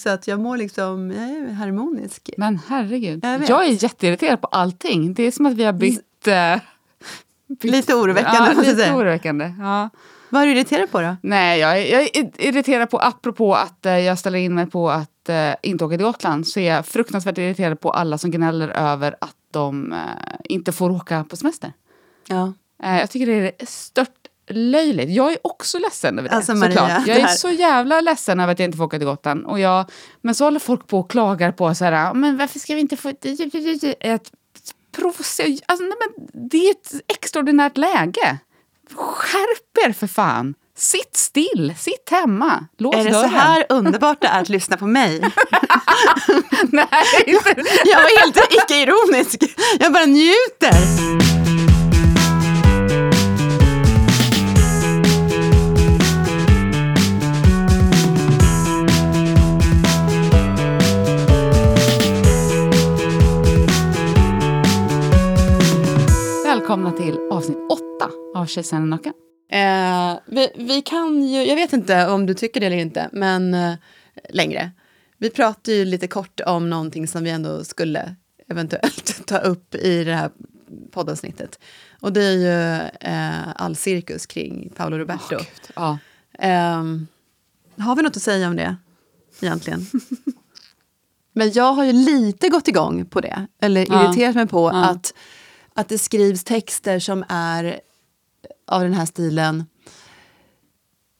Så att jag mår liksom, jag är harmonisk. Men herregud, Jag jag, är jätteirriterad på allting. Det är som att vi har bytt... eh, bytt Lite oroväckande, ja, lite oroväckande. Ja. Vad är du irriterad på då? Nej, jag är, jag är irriterad på, apropå att eh, jag ställer in mig på att eh, inte åka till Gotland, så är jag fruktansvärt irriterad på alla som gnäller över att de inte får åka på semester. Ja. Jag tycker det är stört löjligt. Jag är också ledsen över det, Alltså, Maria, såklart. Jag är så jävla ledsen över att jag inte får åka till Gotland. Och jag, men så håller folk på och klagar på så här, men varför ska vi inte få... Ett provocer- alltså, nej, men det är ett extraordinärt läge. Skärp er för fan! Sitt still, sitt hemma, lås Är det dörren. så här underbart det är att lyssna på mig? Nej, inte. Jag var helt icke-ironisk. Jag bara njuter. Välkomna till avsnitt åtta av Kejsaren naken. Eh, vi, vi kan ju, jag vet inte om du tycker det eller inte, men eh, längre. Vi pratade ju lite kort om någonting som vi ändå skulle eventuellt ta upp i det här poddavsnittet. Och det är ju eh, all cirkus kring Paolo Roberto. Ja. Ehm, har vi något att säga om det egentligen? Men jag har ju lite gått igång på det, eller Ja. irriterat mig på Ja. att, att det skrivs texter som är av den här stilen.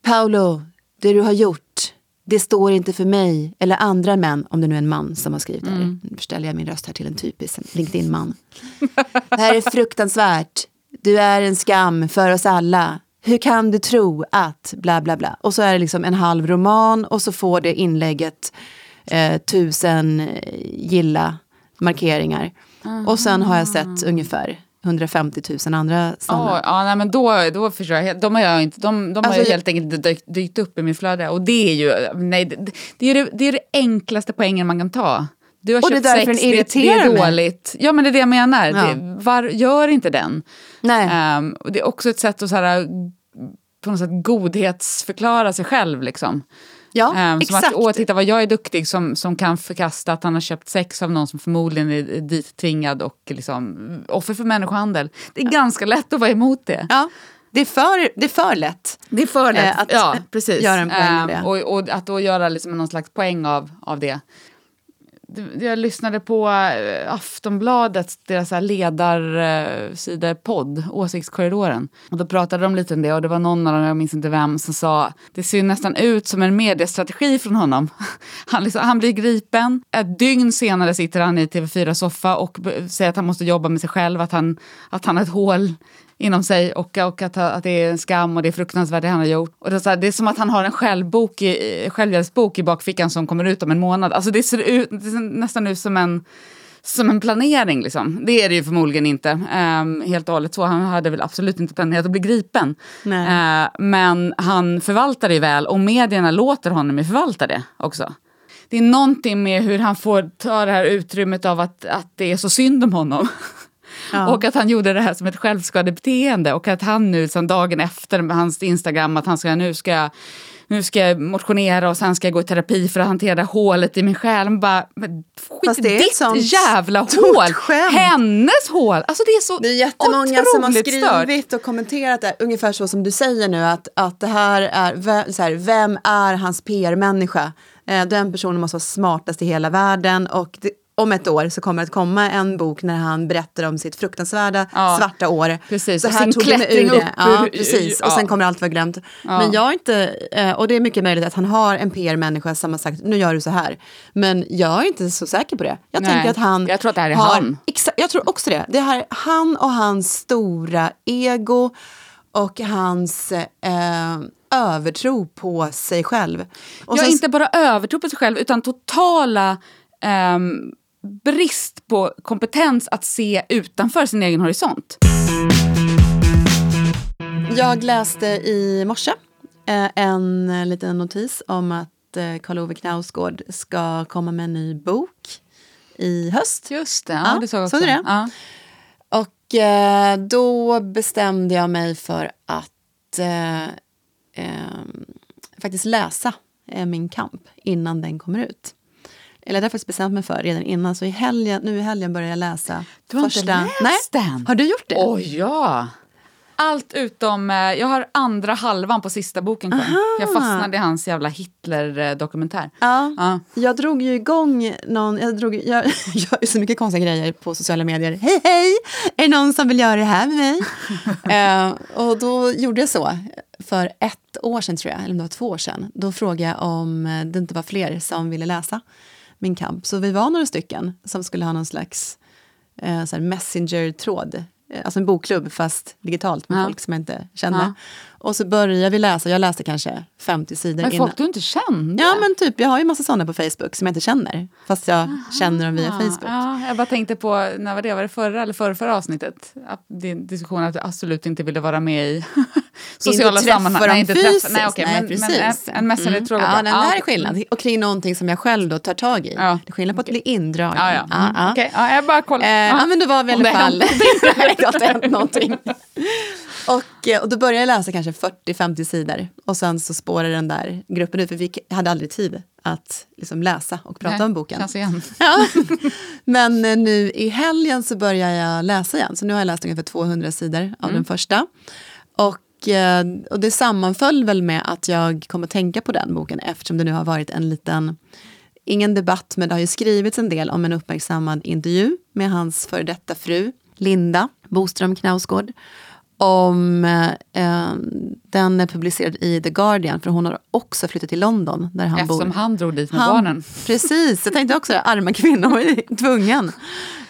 Paolo, det du har gjort, det står inte för mig eller andra män, om det nu är en man som har skrivit det här. Nu förställer jag min röst här till en typisk LinkedIn-man. Det här är fruktansvärt. Du är en skam för oss alla. Hur kan du tro att bla bla bla. Och så är det liksom en halv roman och så får det inlägget eh, tusen eh, gilla markeringar. Och sen har jag sett ungefär 150 000 andra sådana. Ja, ja nej, men då, då förstår jag. De har, jag inte, de, de har Alltså, ju helt enkelt dykt, dykt upp i min flöde. Och det är ju nej, det, det, är det, det är det enklaste poängen man kan ta. Du har Och det köpt därför sex, det, det är mig. dåligt. Ja, men det är det jag menar. Ja. Det, var, gör inte den. Nej. Ehm, och det är också ett sätt att så här, på något sätt godhetsförklara sig själv. Liksom. Ja, Ehm, som exakt. att, åh, titta vad jag är duktig som, som kan förkasta att han har köpt sex av någon som förmodligen är dittvingad och liksom, offer för människohandel. Det är ganska lätt att vara emot det. Ja, det är för, det är för lätt. Det är för lätt. Eh, att ja, precis. göra en poäng av det. Ehm, och, och att då göra liksom någon slags poäng av, av det. Jag lyssnade på eh, Aftonbladets deras ledarsidepodd, eh, Åsiktskorridoren. Och då pratade de lite om det och det var någon av dem, jag minns inte vem, som sa det ser nästan ut som en mediestrategi från honom. Han, liksom, han blir gripen, ett dygn senare sitter han i TV4-soffa och säger att han måste jobba med sig själv, att han, att han har ett hål inom sig och, och att, att det är en skam och det är fruktansvärt det han har gjort. Och det, är så här, det är som att han har en självbok i, självhjälpsbok i bakfickan som kommer ut om en månad. Alltså det ser, ut, det ser nästan ut som en, som en planering. Liksom. Det är det ju förmodligen inte. ehm, helt och hållet så. Han hade väl absolut inte planerat att bli gripen. Eh, men han förvaltar det väl och medierna låter honom ju förvalta det också. Det är någonting med hur han får ta det här utrymmet av att, att det är så synd om honom. Ja. Och att han gjorde det här som ett självskadebeteende och att han nu sen dagen efter med hans Instagram att han ska nu ska nu ska jag motionera och sen ska jag gå i terapi för att hantera det hålet i min själ. Man bara, men skit Fast det är ditt sånt jävla hål! skämt. Hennes hål! Alltså det är så Det är jättemånga som har otroligt stört. skrivit och kommenterat det, ungefär så som du säger nu, att, att det här är, så här, vem är hans PR-människa? Eh, den personen måste vara smartast i hela världen och det, om ett år så kommer det att komma en bok när han berättar om sitt fruktansvärda Ja, svarta år. precis. Så här sin tog klättring ur det. upp Ja, ur- precis. ja. Och sen kommer allt vara glömt. Men jag inte, eh, och det är mycket möjligt att han har en PR-människa som har sagt nu gör du så här. Men jag är inte så säker på det. Jag Nej, tänker att han jag tror att det här är har, han. Exa- jag tror också det. Det här är han och hans stora ego och hans eh, övertro på sig själv. Och Jag sen- inte bara övertro på sig själv utan totala ehm, brist på kompetens att se utanför sin egen horisont. Jag läste i morse eh, en eh, liten notis om att eh, Karl Ove Knausgård ska komma med en ny bok i höst. Just det, ja, Ja, det såg jag såg också. du det? Ja. Och eh, då bestämde jag mig för att eh, eh, faktiskt läsa Min kamp innan den kommer ut. Eller jag faktiskt bestämt mig för redan innan. Så i helgen, nu i helgen börjar jag läsa. Du har inte läst Nej. den? Har du gjort det? Oj, ja! Allt utom... eh, Jag har andra halvan på sista boken kvar. Jag fastnade i hans jävla Hitler-dokumentär. Ja. Ja. Jag drog ju igång någon, jag, drog, jag gör ju så mycket konstiga grejer på sociala medier. Hej hej, är det någon som vill göra det här med mig? eh, och då gjorde jag så för ett år sedan tror jag, eller om det var två år sedan. Då frågade jag om eh, det inte var fler som ville läsa Min kamp. Så vi var några stycken som skulle ha någon slags eh, messenger-tråd. Eh, Alltså en bokklubb fast digitalt med Ja. folk som jag inte kände. Ja. Och så började vi läsa, jag läste kanske 50 sidor Men innan. folk du inte kände? Ja men typ, jag har ju massa sådana på Facebook som jag inte känner. Fast jag känner dem via Facebook. Ja, jag bara tänkte på, när var det, var det förra eller förra, förra avsnittet? Att Din diskussion att du absolut inte ville vara med i sociala sammanhang. dem Nej, inte fysiskt. träffa. Nej, okej, Nej, men, men precis. en, en messenger-tråd. Ja, var den bra. där Ja. är skillnad. Och kring någonting som jag själv då tar tag i. Ja. Det är skillnad på att bli indragen. Ja, ja. Ja, ja. Okej, ja, jag bara kollar. Eh, ja, men då var vi i alla det fall... Det har inte hänt någonting. Och, eh, och då började jag läsa kanske 40-50 sidor. Och sen så spårade den där gruppen ut, för vi hade aldrig tid att liksom läsa och prata Nej, om boken. Ja. Men eh, nu i helgen så börjar jag läsa igen. Så nu har jag läst ungefär 200 sidor av den första. Och, eh, och det sammanföll väl med att jag kom att tänka på den boken eftersom det nu har varit en liten, ingen debatt, men det har ju skrivits en del om en uppmärksammad intervju med hans före detta fru Linda Boström Knausgård. Om, eh, den är publicerad i The Guardian, för hon har också flyttat till London där han bor. Eftersom han drog dit med Han- barnen. Precis, jag tänkte också det. Arma kvinna, hon tvungen.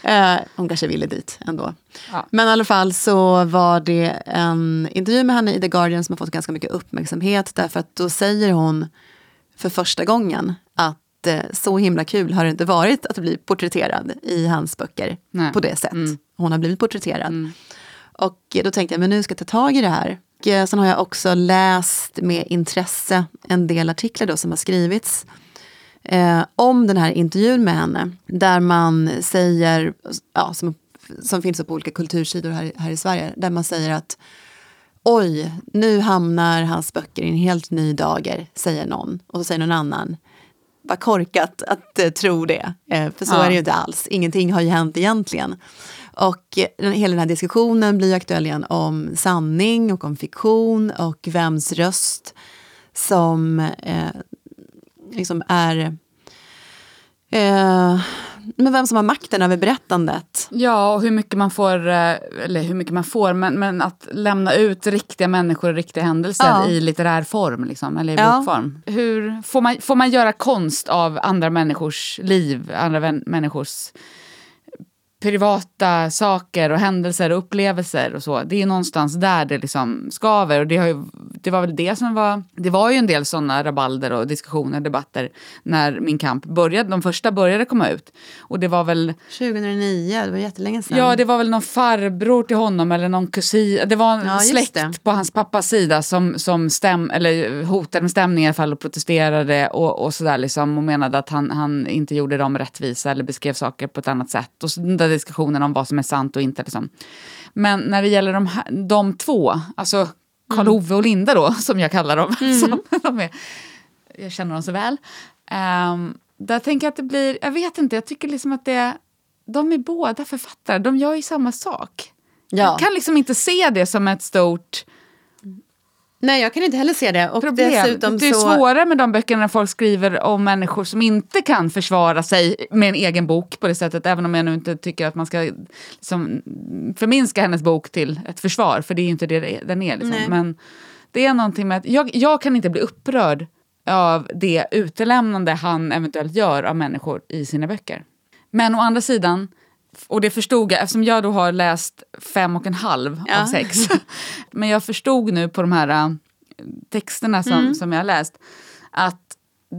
Eh, hon kanske ville dit ändå. Ja. Men i alla fall så var det en intervju med henne i The Guardian som har fått ganska mycket uppmärksamhet. Därför att då säger hon för första gången att eh, så himla kul har det inte varit att bli porträtterad i hans böcker Nej. på det sätt hon har blivit porträtterad. Och då tänkte jag, men nu ska jag ta tag i det här. Och eh, sen har jag också läst med intresse en del artiklar då som har skrivits eh, om den här intervjun med henne. Där man säger, ja, som, som finns på olika kultursidor här, här i Sverige, där man säger att oj, nu hamnar hans böcker i en helt ny dager, säger någon. Och så säger någon annan, vad korkat att eh, tro det. Eh, för så Ja. är det ju inte alls, ingenting har ju hänt egentligen. Och den, hela den här diskussionen blir aktuell igen om sanning och om fiktion och vems röst som eh, liksom är... Eh, men vem som har makten över berättandet. Ja, och hur mycket man får, eh, eller hur mycket man får, men, men att lämna ut riktiga människor och riktiga händelser Ja. i litterär form, liksom, eller i Ja. bokform. Hur, får, man, får man göra konst av andra människors liv, andra människors privata saker och händelser och upplevelser och så. Det är någonstans där det liksom skaver. Och det, har ju, det var väl det som var... Det var ju en del sådana rabalder och diskussioner, debatter när Min kamp började. De första började komma ut. Och det var väl... 2009, det var jättelänge sedan. Ja, det var väl någon farbror till honom eller någon kusin. Det var en Ja, släkt det. på hans pappas sida som, som stäm, eller hotade med stämning i alla fall och protesterade och, och sådär liksom och menade att han, han inte gjorde dem rättvisa eller beskrev saker på ett annat sätt. Och så diskussionen om vad som är sant och inte. Liksom. Men när det gäller de, här, de två, alltså Karl-Ove och Linda då, som jag kallar dem, som de är, jag känner dem så väl. Ehm, där tänker jag att det blir, jag vet inte, jag tycker liksom att det, de är båda författare, de gör ju samma sak. Ja. Jag kan liksom inte se det som ett stort Nej, jag kan inte heller se det. Och problem. dessutom det är så... svårare med de böckerna när folk skriver om människor som inte kan försvara sig med en egen bok på det sättet. Även om jag nu inte tycker att man ska liksom, förminska hennes bok till ett försvar, för det är ju inte det den är. Liksom. Men det är någonting med att jag, jag kan inte bli upprörd av det utelämnande han eventuellt gör av människor i sina böcker. Men å andra sidan, och det förstod jag eftersom jag då har läst fem och en halv Ja. av sex. Men jag förstod nu på de här äh, texterna som, Mm. som jag har läst att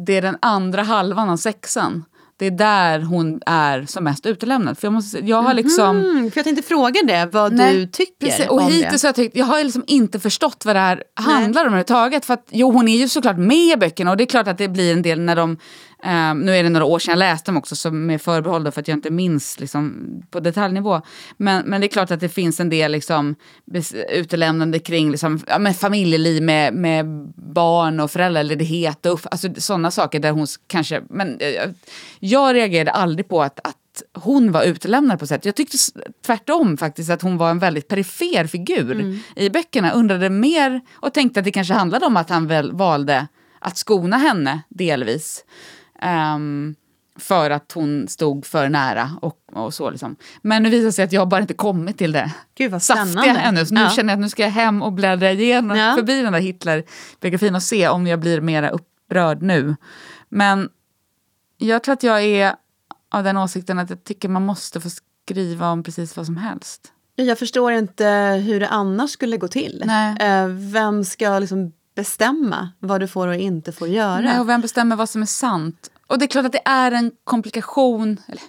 det är den andra halvan av sexan. Det är där hon är som mest utelämnad. För jag, måste, jag har liksom... Mm, för jag tänkte fråga det, vad Nej, du tycker Precis, och om hittills det. jag tyckt, jag har liksom inte förstått vad det här handlar om överhuvudtaget. För att, jo, hon är ju såklart med i böckerna och det är klart att det blir en del när de Um, nu är det några år sedan jag läste dem också, som med förbehåll för att jag inte minns liksom, på detaljnivå. Men, men det är klart att det finns en del liksom, utelämnande kring liksom, ja, med familjeliv med, med barn och föräldraledighet och alltså, sådana saker där hon kanske... Men jag, jag reagerade aldrig på att, att hon var utelämnad på sätt. Jag tyckte tvärtom faktiskt att hon var en väldigt perifer figur mm. i böckerna. Undrade mer och tänkte att det kanske handlade om att han väl valde att skona henne delvis. Um, för att hon stod för nära och, och så. Liksom. Men nu visar det sig att jag bara inte kommit till det Gud, vad saftiga ännu. Så nu ja. känner jag att nu ska jag hem och bläddra igenom ja. förbi den där Hitler-biografin och se om jag blir mer upprörd nu. Men jag tror att jag är av den åsikten att jag tycker man måste få skriva om precis vad som helst. Jag förstår inte hur det annars skulle gå till. Nej. Eh, vem ska liksom bestämma vad du får och inte får göra? Nej, och vem bestämmer vad som är sant? Och det är klart att det är en komplikation, eller,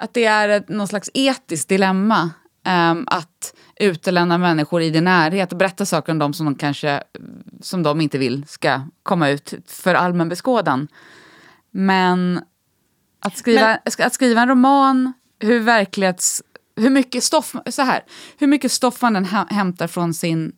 att det är ett, någon slags etiskt dilemma um, att utelämna människor i din närhet och berätta saker om dem som de kanske som de inte vill ska komma ut för allmän beskådan. Men att skriva, Men, att skriva en roman, hur verklighets... Hur mycket stoff, så här, hur mycket stoff man den hämtar från sin,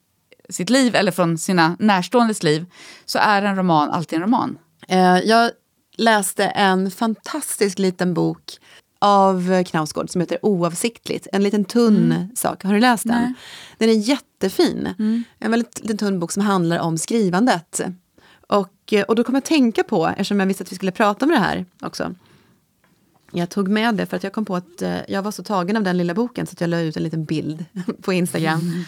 sitt liv eller från sina närståendes liv så är en roman alltid en roman. Uh, jag läste en fantastisk liten bok av Knausgård som heter Oavsiktligt. En liten tunn mm. sak. Har du läst den? Nej. Den är jättefin. Mm. En väldigt liten tunn bok som handlar om skrivandet. Och, och då kom jag att tänka på, eftersom jag visste att vi skulle prata om det här också, jag tog med det för att jag kom på att eh, jag var så tagen av den lilla boken så att jag la ut en liten bild på Instagram. Mm.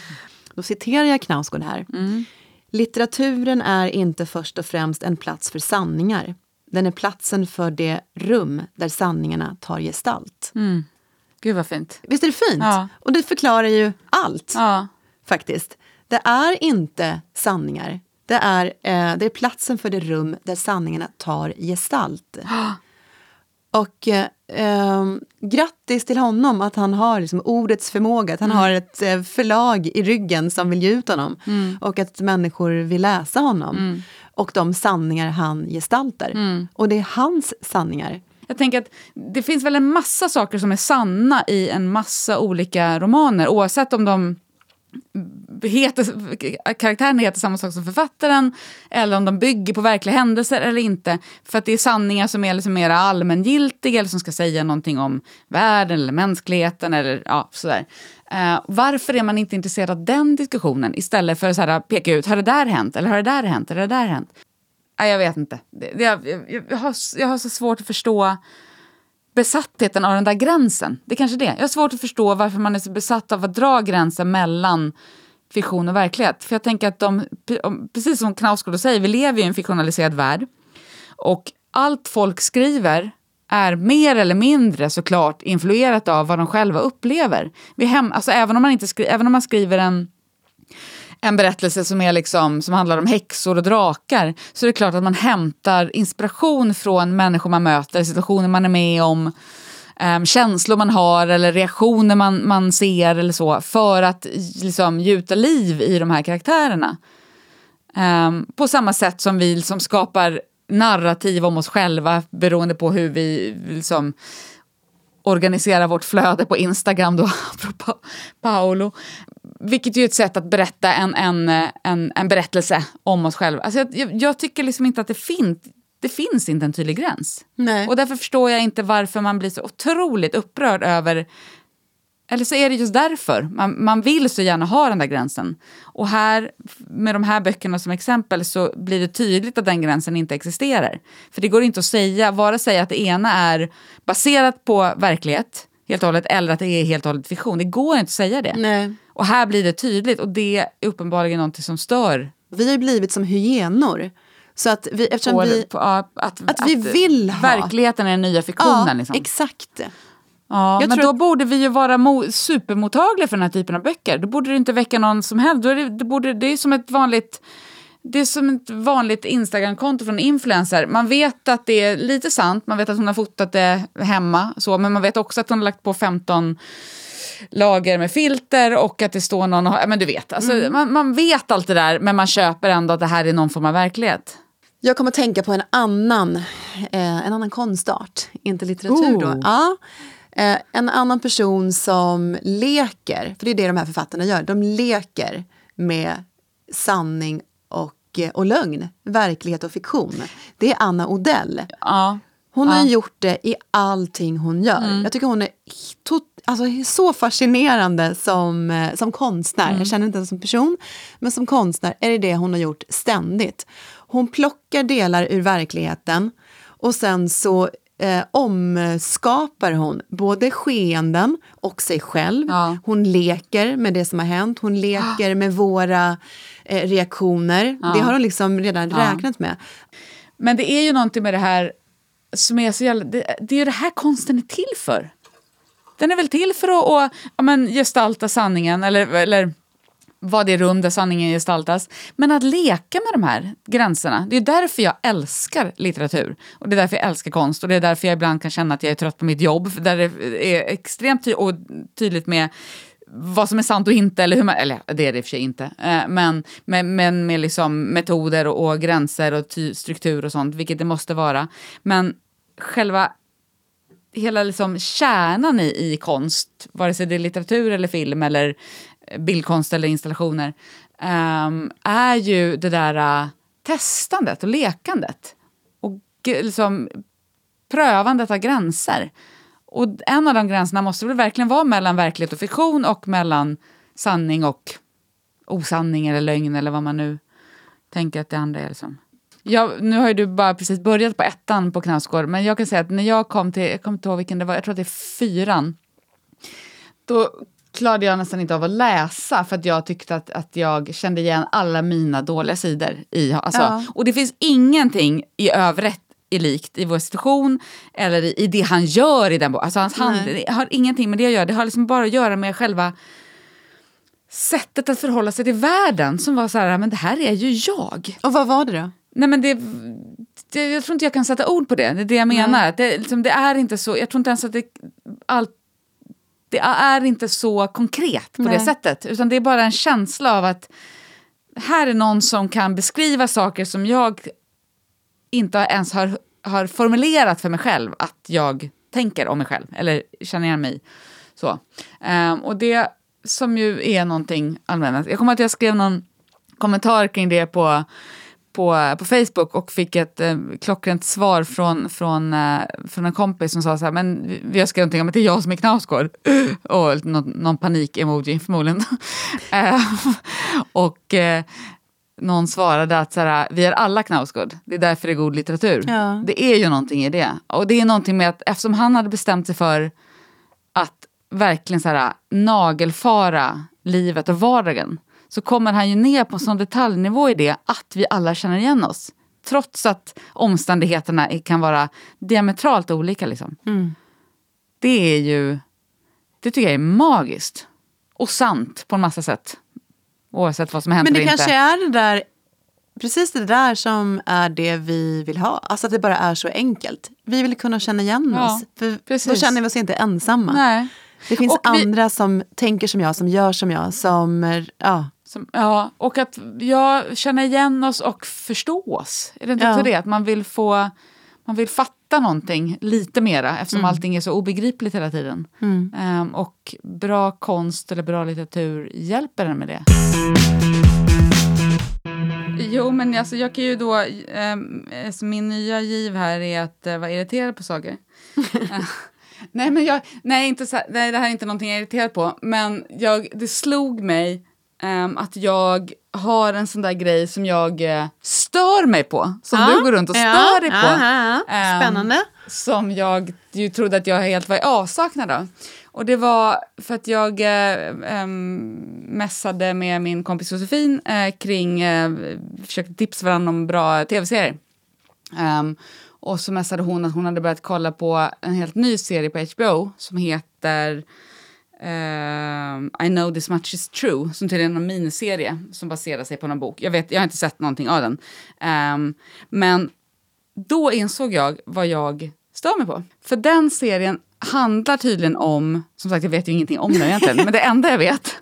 Då citerar jag Knausgård här. Mm. Litteraturen är inte först och främst en plats för sanningar. Den är platsen för det rum där sanningarna tar gestalt. Mm. Gud vad fint. Visst är det fint? Ja. Och det förklarar ju allt. Ja. Faktiskt. Det är inte sanningar. Det är, eh, det är platsen för det rum där sanningarna tar gestalt. Och eh, ehm, grattis till honom att han har liksom, ordets förmåga, att han mm. har ett eh, förlag i ryggen som vill ge ut honom. Mm. Och att människor vill läsa honom. Mm. Och de sanningar han gestaltar. Mm. Och det är hans sanningar. Jag tänker att det finns väl en massa saker som är sanna i en massa olika romaner oavsett om de heter, karaktären heter samma sak som författaren eller om de bygger på verkliga händelser eller inte. För att det är sanningar som är liksom mer allmängiltiga eller som ska säga någonting om världen eller mänskligheten eller ja, sådär. Uh, varför är man inte intresserad av den diskussionen istället för att peka ut, har det där hänt eller har det där hänt eller har det där hänt? Uh, jag vet inte. Det, det, jag, jag, jag, har, jag har så svårt att förstå besattheten av den där gränsen. Det är kanske det. Jag har svårt att förstå varför man är så besatt av att dra gränsen mellan fiktion och verklighet. För jag tänker att de, precis som Knausgård säger, vi lever i en fiktionaliserad värld. Och allt folk skriver är mer eller mindre såklart influerat av vad de själva upplever. Vi hem, alltså även, om man inte skri, även om man skriver en en berättelse som, är liksom, som handlar om häxor och drakar så är det klart att man hämtar inspiration från människor man möter, situationer man är med om, um, känslor man har eller reaktioner man, man ser eller så för att liksom, gjuta liv i de här karaktärerna. Um, på samma sätt som vi liksom skapar narrativ om oss själva beroende på hur vi liksom, organisera vårt flöde på Instagram då, apropå Paolo. Vilket ju är ett sätt att berätta en, en, en, en berättelse om oss själva. Alltså jag, jag tycker liksom inte att det finns det finns inte en tydlig gräns. Nej. Och därför förstår jag inte varför man blir så otroligt upprörd över eller så är det just därför. Man, man vill så gärna ha den där gränsen. Och här, med de här böckerna som exempel så blir det tydligt att den gränsen inte existerar. För det går inte att säga, vare sig att det ena är baserat på verklighet helt och hållet eller att det är helt och hållet fiktion. Det går inte att säga det. Nej. Och här blir det tydligt och det är uppenbarligen något som stör. Vi har blivit som hyenor. Så att vi, eftersom på, vi, på, att, att, att, vi vill ha... Verkligheten är den nya fiktionen. Ja, liksom. exakt. Ja, jag men då att... borde vi ju vara supermottagliga för den här typen av böcker. Då borde det inte väcka någon som helst. Då är det, det, borde, det är som ett vanligt det är som ett vanligt Instagram-konto från influencer. Man vet att det är lite sant, man vet att hon har fotat det hemma, så, men man vet också att hon har lagt på 15 lager med filter och att det står någon... Men du vet, alltså, mm. man, man vet allt det där men man köper ändå att det här är någon form av verklighet. Jag kommer att tänka på en annan, eh, en annan konstart, inte litteratur Oh. då. Ja. Eh, en annan person som leker, för det är det de här författarna gör, de leker med sanning och, eh, och lögn, verklighet och fiktion. Det är Anna Odell. Ja. Hon har Ja. ju gjort det i allting hon gör. Jag tycker hon är alltså, så fascinerande som, eh, som konstnär. Jag känner inte henne som person, men som konstnär är det det hon har gjort ständigt. Hon plockar delar ur verkligheten och sen så eh, omskapar hon både skeenden och sig själv. Ja. Hon leker med det som har hänt, hon leker med våra eh, reaktioner. Det har hon liksom redan räknat med. Men det är ju någonting med det här som är så jävla... Det, det är ju det här konsten är till för. Den är väl till för att, att ja, men, gestalta sanningen, eller, eller vara det rum där sanningen gestaltas. Men att leka med de här gränserna, det är därför jag älskar litteratur. Och det är därför jag älskar konst och det är därför jag ibland kan känna att jag är trött på mitt jobb. Där det är extremt ty och tydligt med vad som är sant och inte, eller hur man, eller det är det i och för sig inte, eh, men, men, men med liksom metoder och, och gränser och struktur och sånt, vilket det måste vara. Men själva hela liksom kärnan i, i konst, vare sig det är litteratur eller film eller eh, bildkonst eller installationer, um, är ju det där uh, testandet och lekandet. Och liksom prövandet av gränser. Och en av de gränserna måste väl verkligen vara mellan verklighet och fiktion och mellan sanning och osanning eller lögn eller vad man nu tänker att det andra är. Liksom. Jag, nu har ju du bara precis börjat på ettan på Knausgård, men jag kan säga att när jag kom till, jag kommer inte ihåg vilken det var, jag tror att det är fyran, då klarade jag nästan inte av att läsa för att jag tyckte att, att jag kände igen alla mina dåliga sidor. I, alltså, Ja. Och det finns ingenting i övrigt i likt i vår situation eller i, i det han gör i den boken. Alltså hans hand, har ingenting med det att göra, det har liksom bara att göra med själva sättet att förhålla sig till världen som var så här, men det här är ju jag. Och vad var det då? Nej men det, det, jag tror inte jag kan sätta ord på det, det är det jag menar. Det, liksom, det är inte så, jag tror inte ens att det, allt, det är inte så konkret på det Nej. sättet. Utan det är bara en känsla av att här är någon som kan beskriva saker som jag inte ens har, har formulerat för mig själv att jag tänker om mig själv eller känner igen mig. Så. Ehm, och det som ju är någonting allmänt. Jag kommer att jag skrev någon kommentar kring det på, på, på Facebook och fick ett eh, klockrent svar från, från, eh, från en kompis som sa så här, men har skrivit någonting om att det är jag som är Knausgård. och någon, någon panik-emoji förmodligen. Eh, och eh, någon svarade att så här, vi är alla Knausgård, det är därför det är god litteratur. Ja. Det är ju någonting i det. Och det är någonting med att eftersom han hade bestämt sig för att verkligen så här, nagelfara livet och vardagen så kommer han ju ner på en sån detaljnivå i det att vi alla känner igen oss. Trots att omständigheterna kan vara diametralt olika. Liksom. Mm. Det är ju, det tycker jag är magiskt. Och sant på en massa sätt. Oavsett vad som händer Men det kanske inte. är det där, precis det där som är det vi vill ha. Alltså att det bara är så enkelt. Vi vill kunna känna igen Ja, oss. För då känner vi oss inte ensamma. Nej. Det finns vi- andra som tänker som jag, som gör som jag, som... Ja. Som, ja, och att jag känner igen oss och förstå oss. Är det inte Ja. också det? Att man vill få... Man vill fatta någonting lite mera eftersom allting är så obegripligt hela tiden. Ehm, och bra konst eller bra litteratur hjälper en med det. Jo, men alltså, jag kan ju då... alltså, min nya giv här är att uh, vara irriterad på saker. Eh, nej, men jag, nej, inte så, nej, det här är inte någonting jag är irriterad på. Men jag, det slog mig ehm, att jag har en sån där grej som jag eh, stör mig på. Som du går runt och stör dig på. Ja, ja. Ehm, Spännande. som jag ju trodde att jag helt var i avsaknad av. Och det var för att jag eh, ehm, messade med min kompis Josefin eh, kring, eh, försökte tipsa varandra om bra tv-serier. Ehm, och så messade hon att hon hade börjat kolla på en helt ny serie på HBO som heter ehm, I know this much is true, som tydligen är en miniserie som baserar sig på en bok. Jag, vet, jag har inte sett någonting av den. Ehm, men då insåg jag vad jag stör mig på. För den serien handlar tydligen om, som sagt jag vet ju ingenting om den egentligen, men det enda jag vet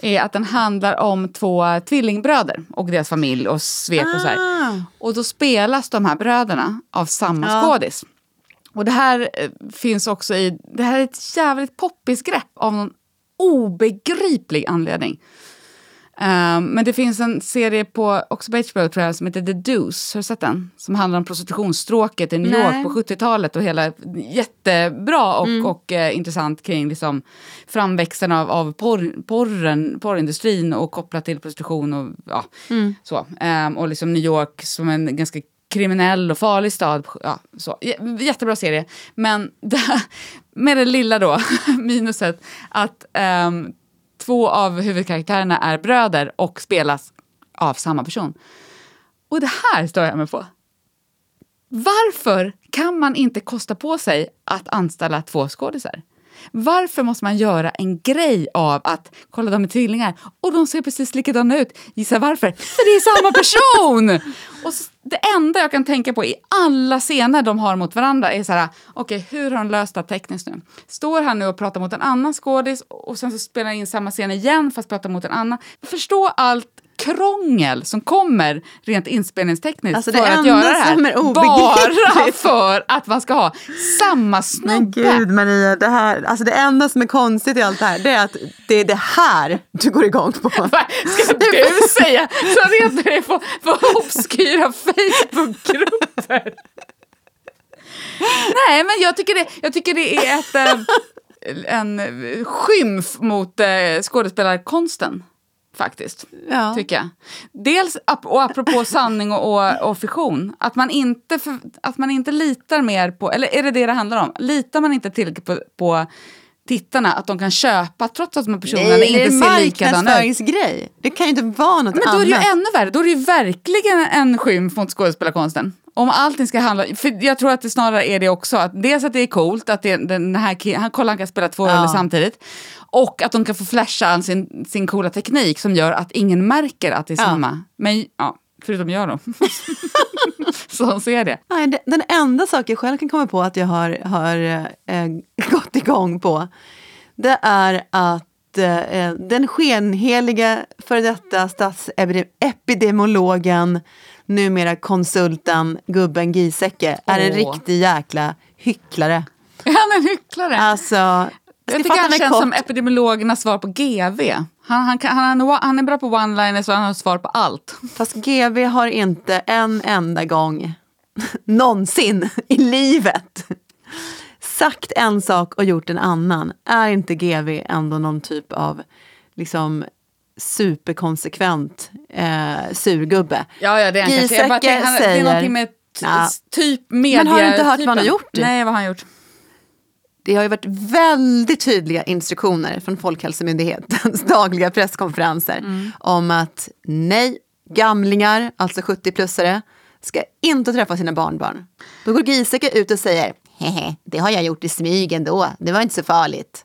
är att den handlar om två tvillingbröder och deras familj och svek och så här. Ah. Och då spelas de här bröderna av samma Ja. skådis. Och det här eh, finns också i, det här är ett jävligt poppisgrepp av någon obegriplig anledning. Ehm, men det finns en serie på också på HBO tror jag som heter The Deuce, har du sett den? Som handlar om prostitutionsstråket i New Nej. York på 70-talet och hela jättebra och, Mm. och eh, intressant kring liksom framväxten av, av porr, porren, porrindustrin och kopplat till prostitution och ja, Mm. så. Ehm, och liksom New York som en ganska kriminell och farlig stad. Ja, så. J- Jättebra serie. Men det, med det lilla då, minuset, att um, två av huvudkaraktärerna är bröder och spelas av samma person. Och det här står jag med på. Varför kan man inte kosta på sig att anställa två skådisar? Varför måste man göra en grej av att kolla de är tvillingar och de ser precis likadana ut? Gissa varför? För det är samma person! och så, det enda jag kan tänka på i alla scener de har mot varandra är så här, okej hur har de löst det tekniskt nu? Står han nu och pratar mot en annan skådis och sen så spelar han in samma scen igen fast pratar mot en annan. Förstå allt krångel som kommer rent inspelningstekniskt Alltså, för att göra det här. Bara för att man ska ha samma Men snubbe. gud Maria, det, här, alltså det enda som är konstigt i allt det här det är att det är det här du går igång på. Ska du säga? Så retar dig på, på obskyra Facebookgrupper. Nej, men jag tycker det, jag tycker det är ett, eh, en skymf mot eh, skådespelarkonsten. Faktiskt, Ja. tycker jag. Dels, och apropå sanning och, och, och fiktion, att man, inte för, att man inte litar mer på, eller är det det det handlar om? Litar man inte tillräckligt på, på tittarna, att de kan köpa, trots att de här personerna Nej, det inte är en ser likadana ut? marknadsföringsgrej. Det kan ju inte vara något Men då är annat. det ju ännu värre. Då är det ju verkligen en skymf mot skådespelarkonsten. Om allting ska handla... För jag tror att det snarare är det också. Att dels att det är coolt att det, den här killen, han, kolla, han kan spela två Ja. roller samtidigt. Och att de kan få flasha all sin, sin coola teknik som gör att ingen märker att det är Ja. samma. Men ja, förutom jag då. Så de ser det. Nej, det- den enda sak jag själv kan komma på att jag har, har eh, gått igång på det är att eh, den skenheliga före detta statsepidemiologen, numera konsulten, gubben Giesecke, är en Åh. riktig jäkla hycklare. Är han en hycklare? Alltså, jag tycker han känns kort. som epidemiologernas svar på GV. Han, han, kan, han, är- han är bra på one-liners och han har svar på allt. Fast GV har inte en enda gång någonsin i livet sagt en sak och gjort en annan. Är inte GV ändå någon typ av liksom superkonsekvent eh, surgubbe? Ja, ja, det är han kanske. Jag bara tänker, han, Det är säger- någonting med Ja. typ media Men har du inte hört vad han har typen. gjort? Nej, vad har han gjort? Det har ju varit väldigt tydliga instruktioner från Folkhälsomyndighetens dagliga presskonferenser Mm. om att nej, gamlingar, alltså 70-plussare, ska inte träffa sina barnbarn. Då går Giesecke ut och säger hehe, det har jag gjort i smyg ändå, det var inte så farligt.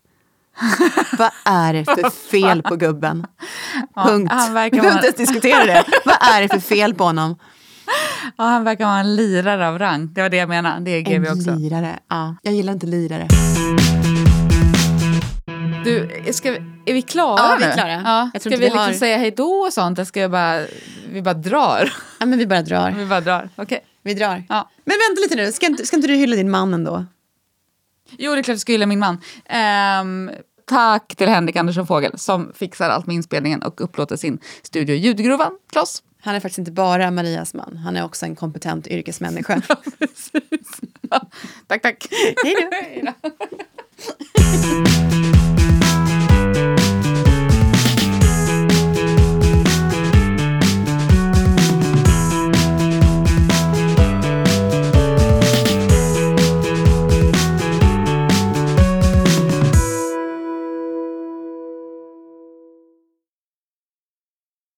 Vad är det för fel på gubben? Punkt. han verkar Vi behöver inte ens diskutera det. Vad är det för fel på honom? Ja, han verkar vara en lirare av rang. Det var det jag menade. Det är GV En också. lirare. Ja, jag gillar inte lirare. Du, ska vi, är vi klara Ja, vi är nu? klara. Ja. Jag Ska tror vi vi liksom har- säga hej då och sånt? Eller ska jag bara, vi bara drar? Ja, men vi bara drar. Vi bara drar. Okej. Vi drar. Ja. Men vänta lite nu, ska inte, ska inte du hylla din man ändå? Jo, det är klart jag ska hylla min man. Ehm, tack till Henrik Andersson Fågel som fixar allt med inspelningen och upplåter sin studio Ljudgrovan till oss. Han är faktiskt inte bara Marias man, han är också en kompetent yrkesmänniska. Precis. tack, tack. Då. Hej då.